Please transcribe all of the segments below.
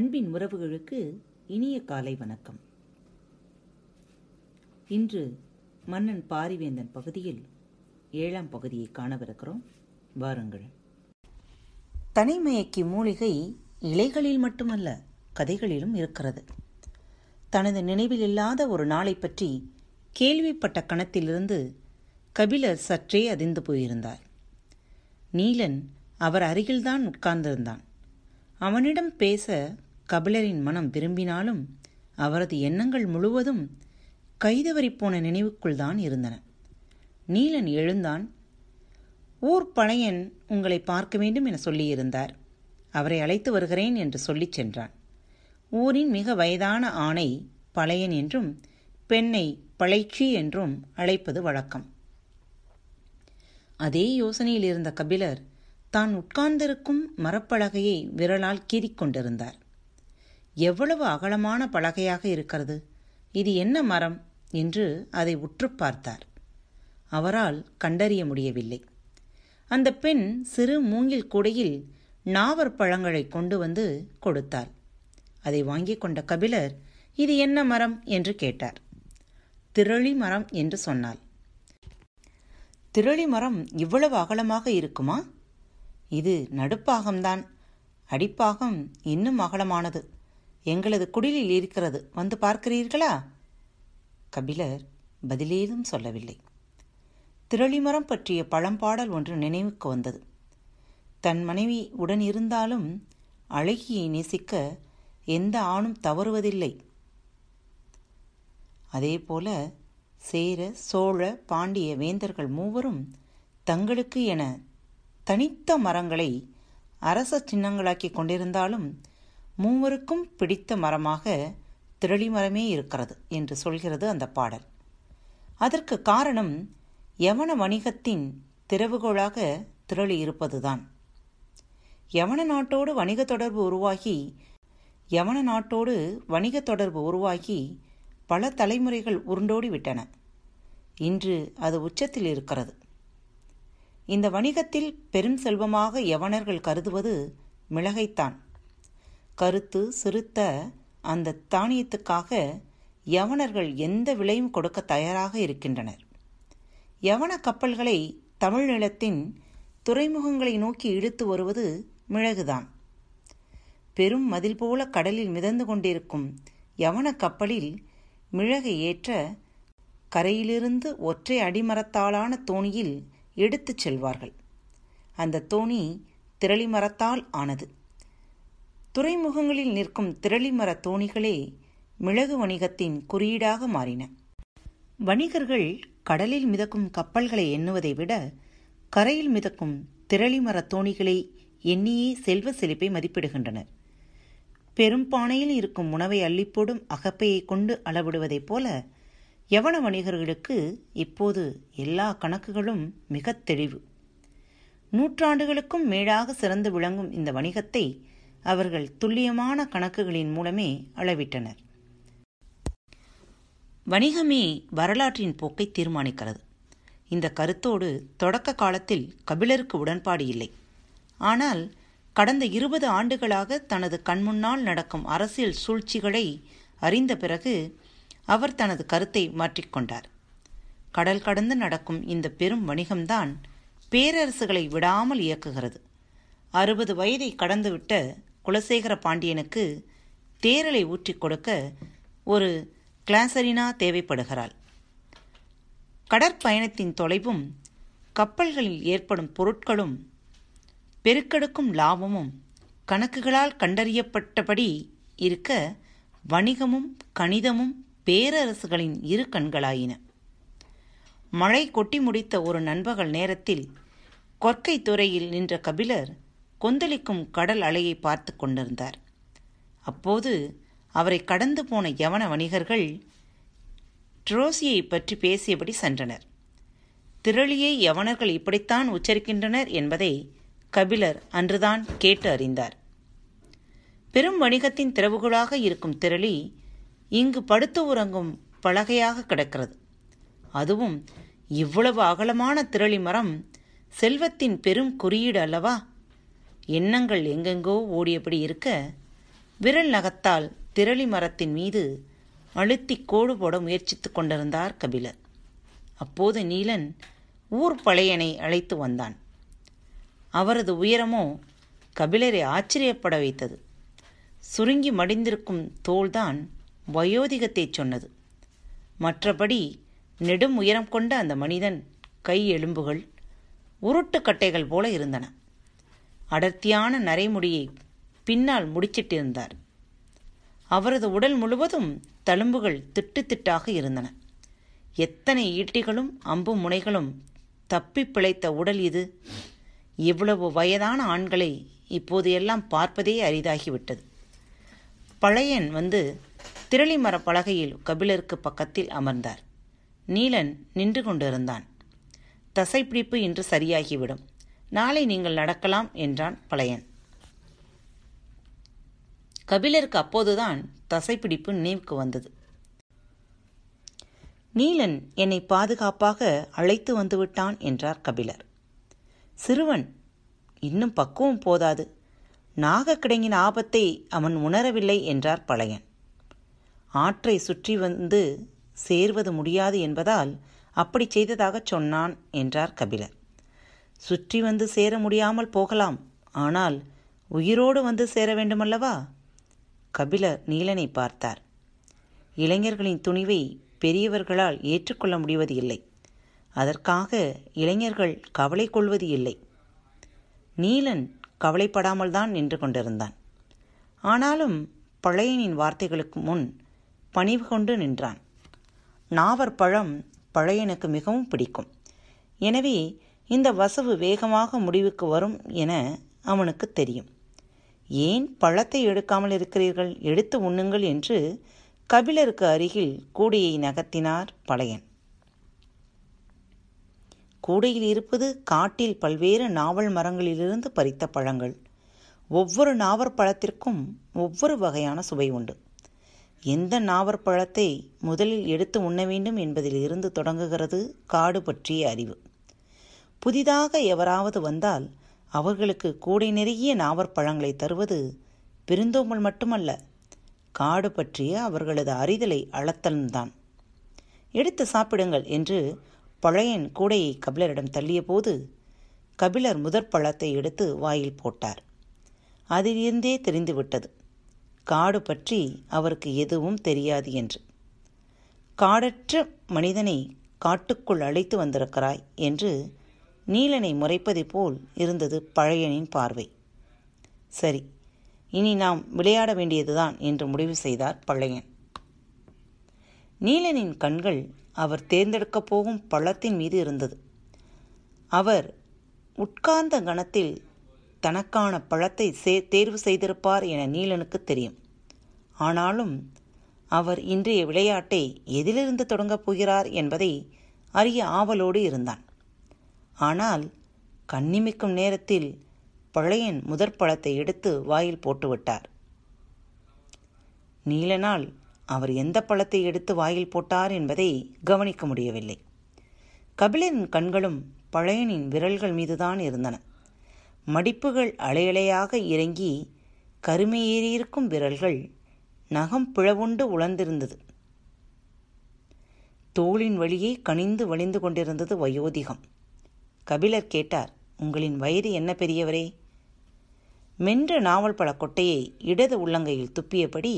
அன்பின் உறவுகளுக்கு இனிய காலை வணக்கம். இன்று மன்னன் பாரிவேந்தன் பகுதியில் ஏழாம் பகுதியை காணவிருக்கிறோம். வாருங்கள். தனிமயக்கி மூலிகை இலைகளில் மட்டுமல்ல கதைகளிலும் இருக்கிறது. தனது நினைவில் இல்லாத ஒரு நாளை பற்றி கேள்விப்பட்ட கணத்திலிருந்து கபிலர் சற்றே அதிர்ந்து போயிருந்தார். நீலன் அவர் அருகில்தான் உட்கார்ந்திருந்தான். அவனிடம் பேச கபிலரின் மனம் விரும்பினாலும் அவரது எண்ணங்கள் முழுவதும் கைதவறிப்போன நினைவுக்குள் தான் இருந்தன. நீலன் எழுந்தான் ஊர் பழையன் உங்களை பார்க்க வேண்டும் என சொல்லியிருந்தார். அவரை அழைத்து வருகிறேன் என்று சொல்லிச் சென்றான். ஊரின் மிக வயதான ஆணை பழையன் என்றும் பெண்ணை பழைச்சி என்றும் அழைப்பது வழக்கம். அதே யோசனையில் இருந்த கபிலர் தான் உட்கார்ந்திருக்கும் மரப்பலகையை விரலால் கீறிக்கொண்டிருந்தார் எவ்வளவு அகலமான பலகையாக இருக்கிறது? இது என்ன மரம்? என்று அதை உற்று பார்த்தார். அவரால் கண்டறிய முடியவில்லை. அந்த பெண் சிறு மூங்கில் கூடையில் நாவற் பழங்களை கொண்டு வந்து கொடுத்தாள். அதை வாங்கிக் கொண்ட கபிலர் இது என்ன மரம்? என்று கேட்டார். திரளி மரம் என்று சொன்னாள். திரளி மரம் இவ்வளவு அகலமாக இருக்குமா? இது நடுப்பாகம்தான். அடிப்பாகம் இன்னும் அகலமானது. எங்களது குடிலில் இருக்கிறது. வந்து பார்க்கிறீர்களா? கபிலர் பதிலேதும் சொல்லவில்லை. திரளிமரம் பற்றிய பழம்பாடல் ஒன்று நினைவுக்கு வந்தது. தன் மனைவி உடன் இருந்தாலும் அழகியை நேசிக்க எந்த ஆணும் தவறுவதில்லை. அதேபோல சேர சோழ பாண்டிய வேந்தர்கள் மூவரும் தங்களுக்கு என தனித்த மரங்களை அரச சின்னங்களாக்கி கொண்டிருந்தாலும் மூவருக்கும் பிடித்த மரமாக திரளி மரமே இருக்கிறது என்று சொல்கிறது அந்த பாடல். அதற்கு காரணம் யவன வணிகத்தின் திறவுகோளாக திரளி இருப்பதுதான். யவன நாட்டோடு வணிக தொடர்பு உருவாகி யவன நாட்டோடு வணிக தொடர்பு உருவாகி பல தலைமுறைகள் உருண்டோடி விட்டன. இன்று அது உச்சத்தில் இருக்கிறது. இந்த வணிகத்தில் பெரும் செல்வமாக யவனர்கள் கருதுவது மிளகைத்தான். கருத்து சிறுத்த அந்த தானியத்துக்காக யவனர்கள் எந்த விலையும் கொடுக்க தயாராக இருக்கின்றனர். யவன கப்பல்களை தமிழ் நிலத்தின் துறைமுகங்களை நோக்கி இழுத்து வருவது மிளகுதான். பெரும் மதில் போல கடலில் மிதந்து கொண்டிருக்கும் யவன கப்பலில் மிளகை ஏற்ற கரையிலிருந்து ஒற்றை அடிமரத்தாலான தோணியில் எடுத்துச் செல்வார்கள். அந்த தோணி திரளிமரத்தால் ஆனது. துறைமுகங்களில் நிற்கும் திரளிமர தோணிகளே மிளகு வணிகத்தின் குறியீடாக மாறின. வணிகர்கள் கடலில் மிதக்கும் கப்பல்களை எண்ணுவதை விட கரையில் மிதக்கும் திரளிமர தோணிகளை எண்ணியே செல்வ செழிப்பை மதிப்பிடுகின்றனர். பெரும் பானையில் இருக்கும் உணவை அள்ளிப்போடும் அகப்பையை கொண்டு அளவிடுவதைப் போல யவன வணிகர்களுக்கு இப்போது எல்லா கணக்குகளும் மிகத் தெளிவு. நூற்றாண்டுகளுக்கும் மேலாக சிறந்து விளங்கும் இந்த வணிகத்தை அவர்கள் துல்லியமான கணக்குகளின் மூலமே அளவிட்டனர். வணிகமே வரலாற்றின் போக்கை தீர்மானிக்கிறது. இந்த கருத்தோடு தொடக்க காலத்தில் கபிலருக்கு உடன்பாடு இல்லை. ஆனால் கடந்த இருபது ஆண்டுகளாக தனது கண்முன்னால் நடக்கும் அரசியல் சூழ்ச்சிகளை அறிந்த பிறகு அவர் தனது கருத்தை மாற்றிக்கொண்டார் கடல் கடந்து நடக்கும் இந்த பெரும் வணிகம்தான் பேரரசுகளை விடாமல் இயக்குகிறது. அறுபது வயதை கடந்துவிட்ட குலசேகர பாண்டியனுக்கு தேரலை ஊற்றிக் கொடுக்க ஒரு கிளாசரினா தேவைப்படுகிறாள். கடற்பயணத்தின் தொலைவும் கப்பல்களில் ஏற்படும் பொருட்களும் பெருக்கெடுக்கும் லாபமும் கணக்குகளால் கண்டறியப்பட்டபடி இருக்க வணிகமும் கணிதமும் பேரரசுகளின் இரு கண்களாயின. மழை கொட்டி முடித்த ஒரு நண்பகல் நேரத்தில் கொற்கை துறையில் நின்ற கபிலர் கொந்தளிக்கும் கடல் அலையை பார்த்து கொண்டிருந்தார். அப்போது அவரை கடந்து போன யவன வணிகர்கள் ட்ரோசியை பற்றி பேசியபடி சென்றனர். திரளியை யவனர்கள் இப்படித்தான் உச்சரிக்கின்றனர் என்பதை கபிலர் அன்றுதான் கேட்டு அறிந்தார். பெரும் வணிகத்தின் திறவுகளாக இருக்கும் திரளி இங்கு படுத்து உறங்கும் பலகையாக கிடக்கிறது. அதுவும் இவ்வளவு அகலமான திரளி மரம் செல்வத்தின் பெரும் குறியீடு அல்லவா? எண்ணங்கள் எங்கெங்கோ ஓடியபடி இருக்க விரல் நகத்தால் திரளி மரத்தின் மீது அழுத்தி கோடு போட முயற்சித்துக் கொண்டிருந்தார் கபிலர். அப்போது நீலன் ஊர் பழையனை அழைத்து வந்தான். அவரது உயரமோ கபிலரை ஆச்சரியப்பட வைத்தது. சுருங்கி மடிந்திருக்கும் தோள்தான் வயோதிகத்தை சொன்னது. மற்றபடி நெடும் உயரம் கொண்ட அந்த மனிதன் கை எலும்புகள் உருட்டுக்கட்டைகள் போல இருந்தன. அடர்த்தியான நரைமுடியை பின்னால் முடிச்சிட்டிருந்தார். அவரது உடல் முழுவதும் தழும்புகள் திட்டு திட்டாக இருந்தன. எத்தனை ஈட்டிகளும் அம்பு முனைகளும் தப்பி பிழைத்த உடல் இது. இவ்வளவு வயதான ஆண்களை இப்போது எல்லாம் பார்ப்பதே அரிதாகிவிட்டது. பழையன் வந்து திரளி பலகையில் கபிலருக்கு பக்கத்தில் அமர்ந்தார். நீலன் நின்று கொண்டிருந்தான். தசைப்பிடிப்பு இன்று சரியாகிவிடும். நாளை நீங்கள் நடக்கலாம் என்றான் பழையன். கபிலருக்கு அப்போதுதான் தசைப்பிடிப்பு நினைவுக்கு வந்தது. நீலன் என்னை பாதுகாப்பாக அழைத்து வந்துவிட்டான் என்றார் கபிலர். சிறுவன் இன்னும் பக்குவம் போதாது. நாகக்கிடங்கின் ஆபத்தை அவன் உணரவில்லை என்றார் பழையன். ஆற்றை சுற்றி வந்து சேர்வது முடியாது என்பதால் அப்படி செய்ததாகச் சொன்னான் என்றார் கபிலர். சுற்றி வந்து சேர முடியாமல் போகலாம். ஆனால் உயிரோடு வந்து சேர வேண்டுமல்லவா? கபிலர் நீலனை பார்த்தார். இளைஞர்களின் துணிவை பெரியவர்களால் ஏற்றுக்கொள்ள முடிவது இல்லை அதற்காக இளைஞர்கள் கவலை கொள்வது இல்லை. நீலன் கவலைப்படாமல் தான் நின்று கொண்டிருந்தான். ஆனாலும் பழையனின் வார்த்தைகளுக்கு முன் பணிவு கொண்டு நின்றான். நாவர் பழம் பழையனுக்கு மிகவும் பிடிக்கும். எனவே இந்த வசவு வேகமாக முடிவுக்கு வரும் என அவனுக்கு தெரியும். ஏன் பழத்தை எடுக்காமல் இருக்கிறீர்கள்? எடுத்து உண்ணுங்கள் என்று கபிலருக்கு அருகில் கூடையை நகர்த்தினார் பழையன். கூடையில் இருப்பது காட்டில் பல்வேறு நாவல் மரங்களிலிருந்து பறித்த பழங்கள். ஒவ்வொரு நாவற் பழத்திற்கும் ஒவ்வொரு வகையான சுவை உண்டு. எந்த நாவற் பழத்தை முதலில் எடுத்து உண்ண வேண்டும் என்பதில் இருந்து தொடங்குகிறது காடு பற்றிய அறிவு. புதிதாக எவராவது வந்தால் அவர்களுக்கு கூடை நெருங்கிய நாவற்பழங்களை தருவது பெருந்தோம்பல் மட்டுமல்ல காடு பற்றிய அவர்களது அறிதலை அளத்தல்தான் எடுத்து சாப்பிடுங்கள் என்று பழையன் கூடையை கபிலரிடம் தள்ளியபோது கபிலர் முதற் பழத்தை எடுத்து வாயில் போட்டார். அதிலிருந்தே தெரிந்துவிட்டது. காடு பற்றி அவருக்கு எதுவும் தெரியாது என்று. காடற்ற மனிதனை காட்டுக்குள் அழைத்து வந்திருக்கிறாய் என்று நீலனை முறைப்பதைப் போல் இருந்தது பழையனின் பார்வை. சரி இனி நாம் விளையாட வேண்டியதுதான் என்று முடிவு செய்தார் பழையன். நீலனின் கண்கள் அவர் தேர்ந்தெடுக்கப் போகும் பழத்தின் மீது இருந்தது. அவர் உட்கார்ந்த கணத்தில் தனக்கான பழத்தை சே தேர்வு செய்திருப்பார் என நீலனுக்கு தெரியும். ஆனாலும் அவர் இன்றைய விளையாட்டை எதிலிருந்து தொடங்கப் போகிறார் என்பதை அறிய ஆவலோடு இருந்தான். ஆனால் கண்ணிமிக்கும் நேரத்தில் பழையன் முதற் பழத்தை எடுத்து வாயில் போட்டுவிட்டார். நீலனால் அவர் எந்த பழத்தை எடுத்து வாயில் போட்டார் என்பதை கவனிக்க முடியவில்லை. கபிலனின் கண்களும் பழையனின் விரல்கள் மீதுதான் இருந்தன. மடிப்புகள் அலையலையாக இறங்கி கருமையேறியிருக்கும் விரல்கள் நகம் பிளவுண்டு உழந்திருந்தது தோளின் வழியே கனிந்து வழிந்து கொண்டிருந்தது வயோதிகம். கபிலர் கேட்டார் உங்களின் வயது என்ன பெரியவரே? மென்ற நாவல் பழ கொட்டையை இடது உள்ளங்கையில் துப்பியபடி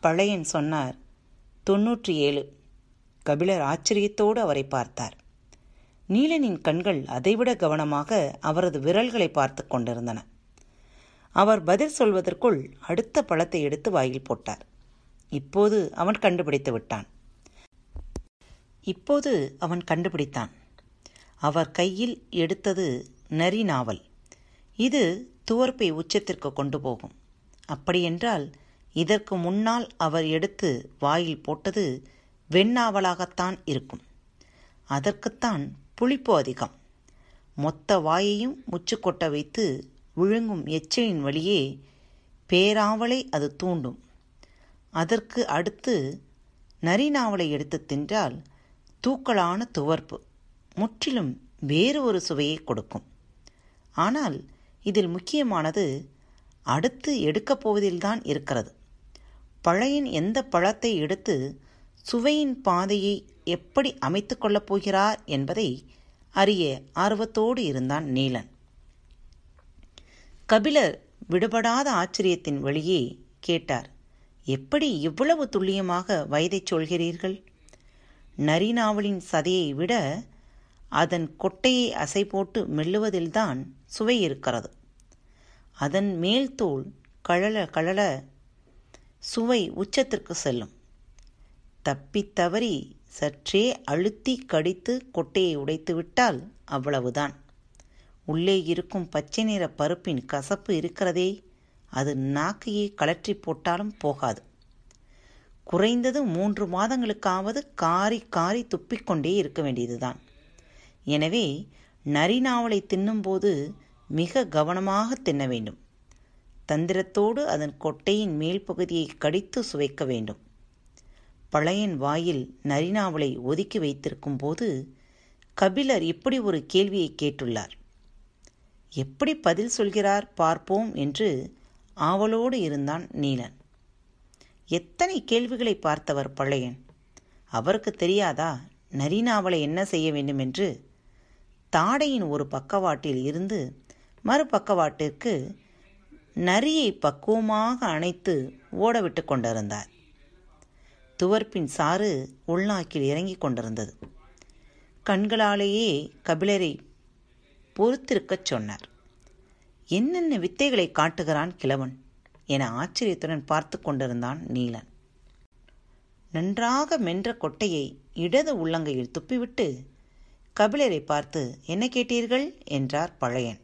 பழையன் சொன்னார் தொன்னூற்றி ஏழு கபிலர் ஆச்சரியத்தோடு அவரை பார்த்தார். நீலனின் கண்கள் அதைவிட கவனமாக அவரது விரல்களை பார்த்து கொண்டிருந்தன. அவர் பதில் சொல்வதற்குள் அடுத்த பழத்தை எடுத்து வாயில் போட்டார். இப்போது அவன் கண்டுபிடித்து விட்டான். இப்போது அவன் கண்டுபிடித்தான். அவர் கையில் எடுத்தது நரி நாவல். இது துவர்ப்பை உச்சத்திற்கு கொண்டு போகும். அப்படியென்றால் இதற்கு முன்னால் அவர் எடுத்து வாயில் போட்டது வெண்ணாவலாகத்தான் இருக்கும். அதற்குத்தான் புளிப்பு அதிகம். மொத்த வாயையும் முச்சுக்கொட்ட வைத்து விழுங்கும் எச்சலின் வழியே பேராவலை அது தூண்டும். அதற்கு அடுத்து நரிநாவலை எடுத்து தின்றால் தூக்கலான துவர்ப்பு. முற்றிலும் வேறு ஒரு சுவையை கொடுக்கும். ஆனால் இதில் முக்கியமானது அடுத்து எடுக்கப் போவதில்தான் இருக்கிறது. பழையின் எந்த பழத்தை எடுத்து சுவையின் பாதையை எப்படி அமைத்து கொள்ளப் போகிறார் என்பதை அறிய ஆர்வத்தோடு இருந்தான் நீலன். கபிலர் விடுபடாத ஆச்சரியத்தின் வழியே கேட்டார் எப்படி இவ்வளவு துல்லியமாக வயதைச் சொல்கிறீர்கள்? நரிநாவலின் சதையை விட அதன் கொட்டையை அசை போட்டு மெல்லுவதில்தான் சுவை இருக்கிறது. அதன் மேல் தோல் கழல கழல சுவை உச்சத்திற்கு செல்லும். தப்பித் தவறி சற்றே அழுத்தி கடித்து கொட்டையை உடைத்து விட்டால் அவ்வளவுதான். உள்ளே இருக்கும் பச்சை நிற பருப்பின் கசப்பு இருக்கிறதே அது நாக்கையை கலற்றி போட்டாலும் போகாது. குறைந்தது மூன்று மாதங்களுக்காவது காரி காரி துப்பிக்கொண்டே இருக்க வேண்டியதுதான். எனவே நரிநாவலை தின்னும்போது மிக கவனமாக தின்ன வேண்டும். தந்திரத்தோடு அதன் கொட்டையின் மேல் பகுதியை கடித்து சுவைக்க வேண்டும். பழையன் வாயில் நரிநாவலை ஒதுக்கி வைத்திருக்கும் போது கபிலர் இப்படி ஒரு கேள்வியை கேட்டுள்ளார். எப்படி பதில் சொல்கிறார் பார்ப்போம் என்று ஆவலோடு இருந்தான் நீலன். எத்தனை கேள்விகளை பார்த்தவர் பழையன்? அவருக்கு தெரியாதா நரிநாவலை என்ன செய்ய வேண்டும் என்று தாடையின் ஒரு பக்கவாட்டில் இருந்து மறுபக்கவாட்டிற்கு நரியை பக்குவமாக அணைத்து ஓடவிட்டு கொண்டிருந்தார். துவர்ப்பின் சாறு உள்நாக்கில் இறங்கிக் கொண்டிருந்தது. கண்களாலேயே கபிலரை பொறுத்திருக்கச் சொன்னார். என்னென்ன வித்தைகளை காட்டுகிறான் கிழவன்? என ஆச்சரியத்துடன் பார்த்து கொண்டிருந்தான் நீலன். நன்றாக மென்ற கொட்டையை இடது உள்ளங்கையில் துப்பிவிட்டு கபிலரை பார்த்து என்ன கேட்டீர்கள்? என்றார் பழையன்.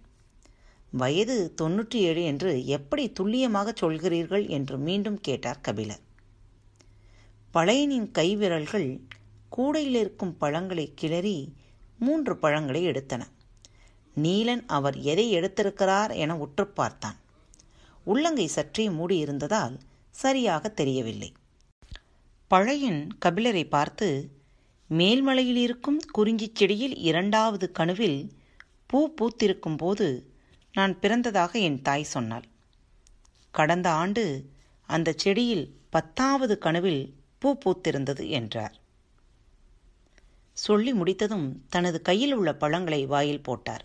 வயது தொன்னூற்றி ஏழு என்று எப்படி துல்லியமாக சொல்கிறீர்கள்? என்று மீண்டும் கேட்டார் கபிலர். பழையனின் கைவிரல்கள் கூடையில் இருக்கும் பழங்களை கிளறி மூன்று பழங்களை எடுத்தன. நீலன் அவர் எதை எடுத்திருக்கிறார்? என உற்று பார்த்தான். உள்ளங்கை சற்றே மூடியிருந்ததால் சரியாக தெரியவில்லை. பழையன் கபிலரை பார்த்து மேல்மலையில் இருக்கும் குறிஞ்சிச் செடியில் இரண்டாவது கணுவில் பூ பூத்திருக்கும் போது நான் பிறந்ததாக என் தாய் சொன்னாள். கடந்த ஆண்டு அந்த செடியில் பத்தாவது கனவில் பூ பூத்திருந்தது என்றார். சொல்லி முடித்ததும் தனது கையில் உள்ள பழங்களை வாயில் போட்டார்.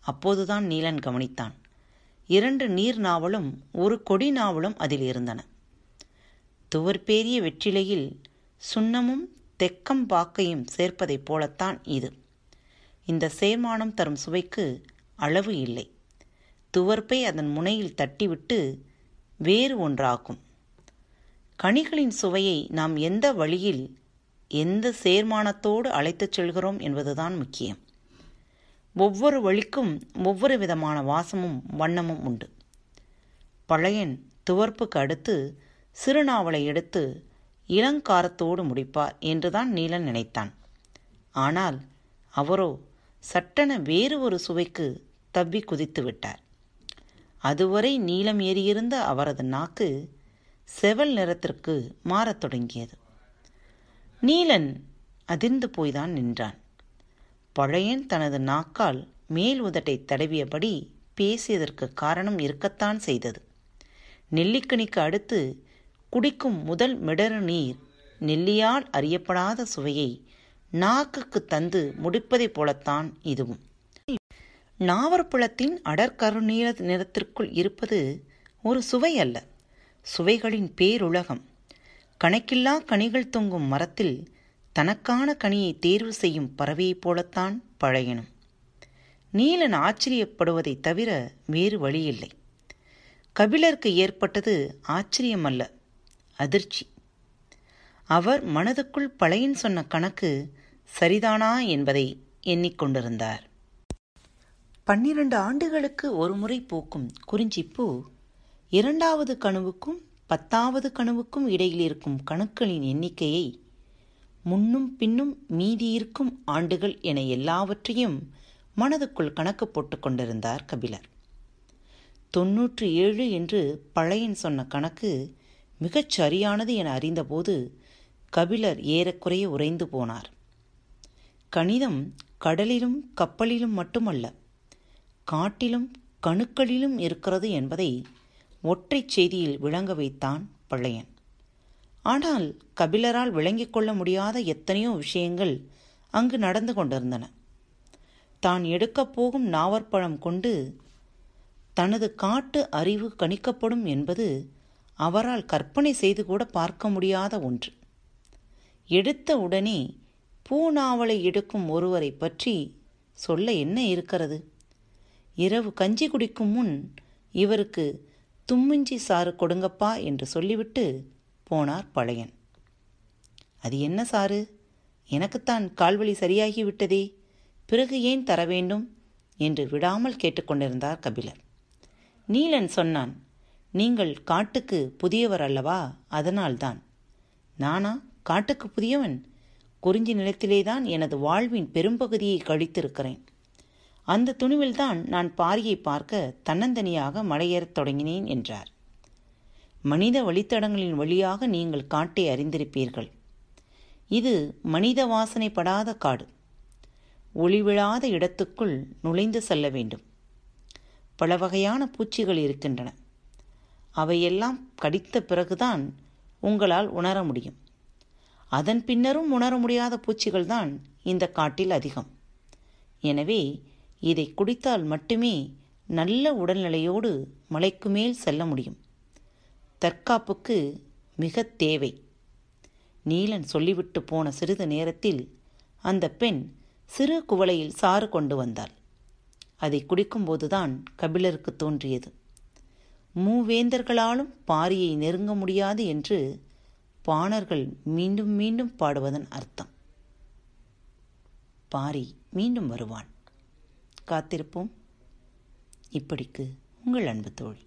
அப்போதுதான் நீலன் கவனித்தான். இரண்டு நீர் நாவலும் ஒரு கொடி நாவலும் அதில் இருந்தன. துவர்பேரிய வெற்றிலையில் சுண்ணமும் தெக்கம்பாக்கையும் சேர்ப்பதைப் போலத்தான் இது. இந்த சேர்மானம் தரும் சுவைக்கு அளவு இல்லை. துவர்ப்பை அதன் முனையில் தட்டிவிட்டு வேறு ஒன்றாகும் கனிகளின் சுவையை நாம் எந்த வழியில் எந்த சேர்மானத்தோடு அழைத்துச் செல்கிறோம் என்பதுதான் முக்கியம். ஒவ்வொரு வழிக்கும் ஒவ்வொரு விதமான வாசமும் வண்ணமும் உண்டு. பழையன் துவர்ப்புக்கு அடுத்து சிறுநாவலை எடுத்து இளங்காரத்தோடு முடிப்பார் என்றுதான் நீலன் நினைத்தான். ஆனால் அவரோ சட்டென வேறு ஒரு சுவைக்கு தப்பி குதித்து விட்டார். அதுவரை நீளம் ஏறியிருந்த அவரது நாக்கு செவல் நிறத்திற்கு மாறத் தொடங்கியது. நீலன் அதிர்ந்து போய்தான் நின்றான். பழையன் தனது நாக்கால் மேல் உதட்டை தடவியபடி பேசியதற்கு காரணம் இருக்கத்தான் செய்தது. நெல்லிக்கனிக்கு அடுத்து குடிக்கும் முதல் மிடறு நீர் நெல்லியால் அறியப்படாத சுவையை நாக்குக்கு தந்து முடிப்பதைப் போலத்தான் இதுவும். நாவற்பழத்தின் அடற்கருநீல நிறத்திற்குள் இருப்பது ஒரு சுவை அல்ல சுவைகளின் பேருலகம். கணக்கில்லா கனிகள் தொங்கும் மரத்தில் தனக்கான கனியை தேர்வு செய்யும் பறவையைப் போலத்தான் பழையனும். நீலன் ஆச்சரியப்படுவதைத் தவிர வேறு வழியில்லை. கபிலருக்கு ஏற்பட்டது ஆச்சரியமல்ல. அதிர்ச்சி. அவர் மனதுக்குள் பழையன் சொன்ன கணக்கு சரிதானா என்பதை எண்ணிக்கொண்டிருந்தார் பன்னிரண்டு ஆண்டுகளுக்கு ஒருமுறை பூக்கும் குறிஞ்சிப்பூ இரண்டாவது கனவுக்கும் பத்தாவது கனவுக்கும் இடையில் இருக்கும் கணுக்களின் எண்ணிக்கையை முன்னும் பின்னும் மீதியிருக்கும் ஆண்டுகள் என எல்லாவற்றையும் மனதுக்குள் கணக்கு போட்டு கொண்டிருந்தார் கபிலர். தொன்னூற்று ஏழு என்று பழையன் சொன்ன கணக்கு மிகச் சரியானது என அறிந்தபோது கபிலர் ஏறக்குறைய உறைந்து போனார். கணிதம் கடலிலும் கப்பலிலும் மட்டுமல்ல காட்டிலும் கணுக்களிலும் இருக்கிறது என்பதை ஒற்றைச் செய்தியில் விளங்க வைத்தான் பழையன். ஆனால் கபிலரால் விளங்கிக் கொள்ள முடியாத எத்தனையோ விஷயங்கள் அங்கு நடந்து கொண்டிருந்தன. தான் எடுக்கப் போகும் நாவற்பழம் கொண்டு தனது காட்டு அறிவு கணிக்கப்படும் என்பது அவரால் கற்பனை செய்து கூட பார்க்க முடியாத ஒன்று. எடுத்த உடனே பூநாவலை எடுக்கும் ஒருவரை பற்றி சொல்ல என்ன இருக்கிறது? இரவு கஞ்சி குடிக்கும் முன் இவருக்கு தும்மிஞ்சி சாறு கொடுங்கப்பா என்று சொல்லிவிட்டு போனார் பழையன். அது என்ன சாறு? எனக்குத்தான் கால்வழி சரியாகிவிட்டதே பிறகு ஏன் தர வேண்டும் என்று விடாமல் கேட்டுக்கொண்டிருந்தார் கபிலர். நீலன் சொன்னான் நீங்கள் காட்டுக்கு புதியவர் அல்லவா? அதனால்தான். நானா காட்டுக்கு புதியவன்? குறிஞ்சி நிலத்திலேதான் எனது வாழ்வின் பெரும்பகுதியை கழித்திருக்கிறேன். அந்த துணிவில்தான் நான் பாரியை பார்க்க தன்னந்தனியாக மலையேறத் தொடங்கினேன் என்றார். மனித வழித்தடங்களின் வழியாக நீங்கள் காட்டை அறிந்திருப்பீர்கள். இது மனித வாசனைப்படாத காடு. ஒளிவிழாத இடத்துக்குள் நுழைந்து செல்ல வேண்டும். பல வகையான பூச்சிகள் இருக்கின்றன. அவையெல்லாம் கடித்த பிறகுதான் உங்களால் உணர முடியும். அதன் பின்னரும் உணர முடியாத பூச்சிகள்தான் இந்த காட்டில் அதிகம். எனவே இதை குடித்தால் மட்டுமே நல்ல உடல்நிலையோடு மலைக்கு மேல் செல்ல முடியும். தற்காப்புக்கு மிக தேவை. நீலன் சொல்லிவிட்டு போன சிறிது நேரத்தில் அந்த பெண் சிறு குவளையில் சாறு கொண்டு வந்தாள். அதை குடிக்கும்போதுதான் கபிலருக்கு தோன்றியது. மூவேந்தர்களாலும் பாரியை நெருங்க முடியாது என்று பாணர்கள் மீண்டும் மீண்டும் பாடுவதன் அர்த்தம். பாரி மீண்டும் வருவான். காத்திருப்போம். இப்படிக்கு உங்கள் அன்பு தோழி.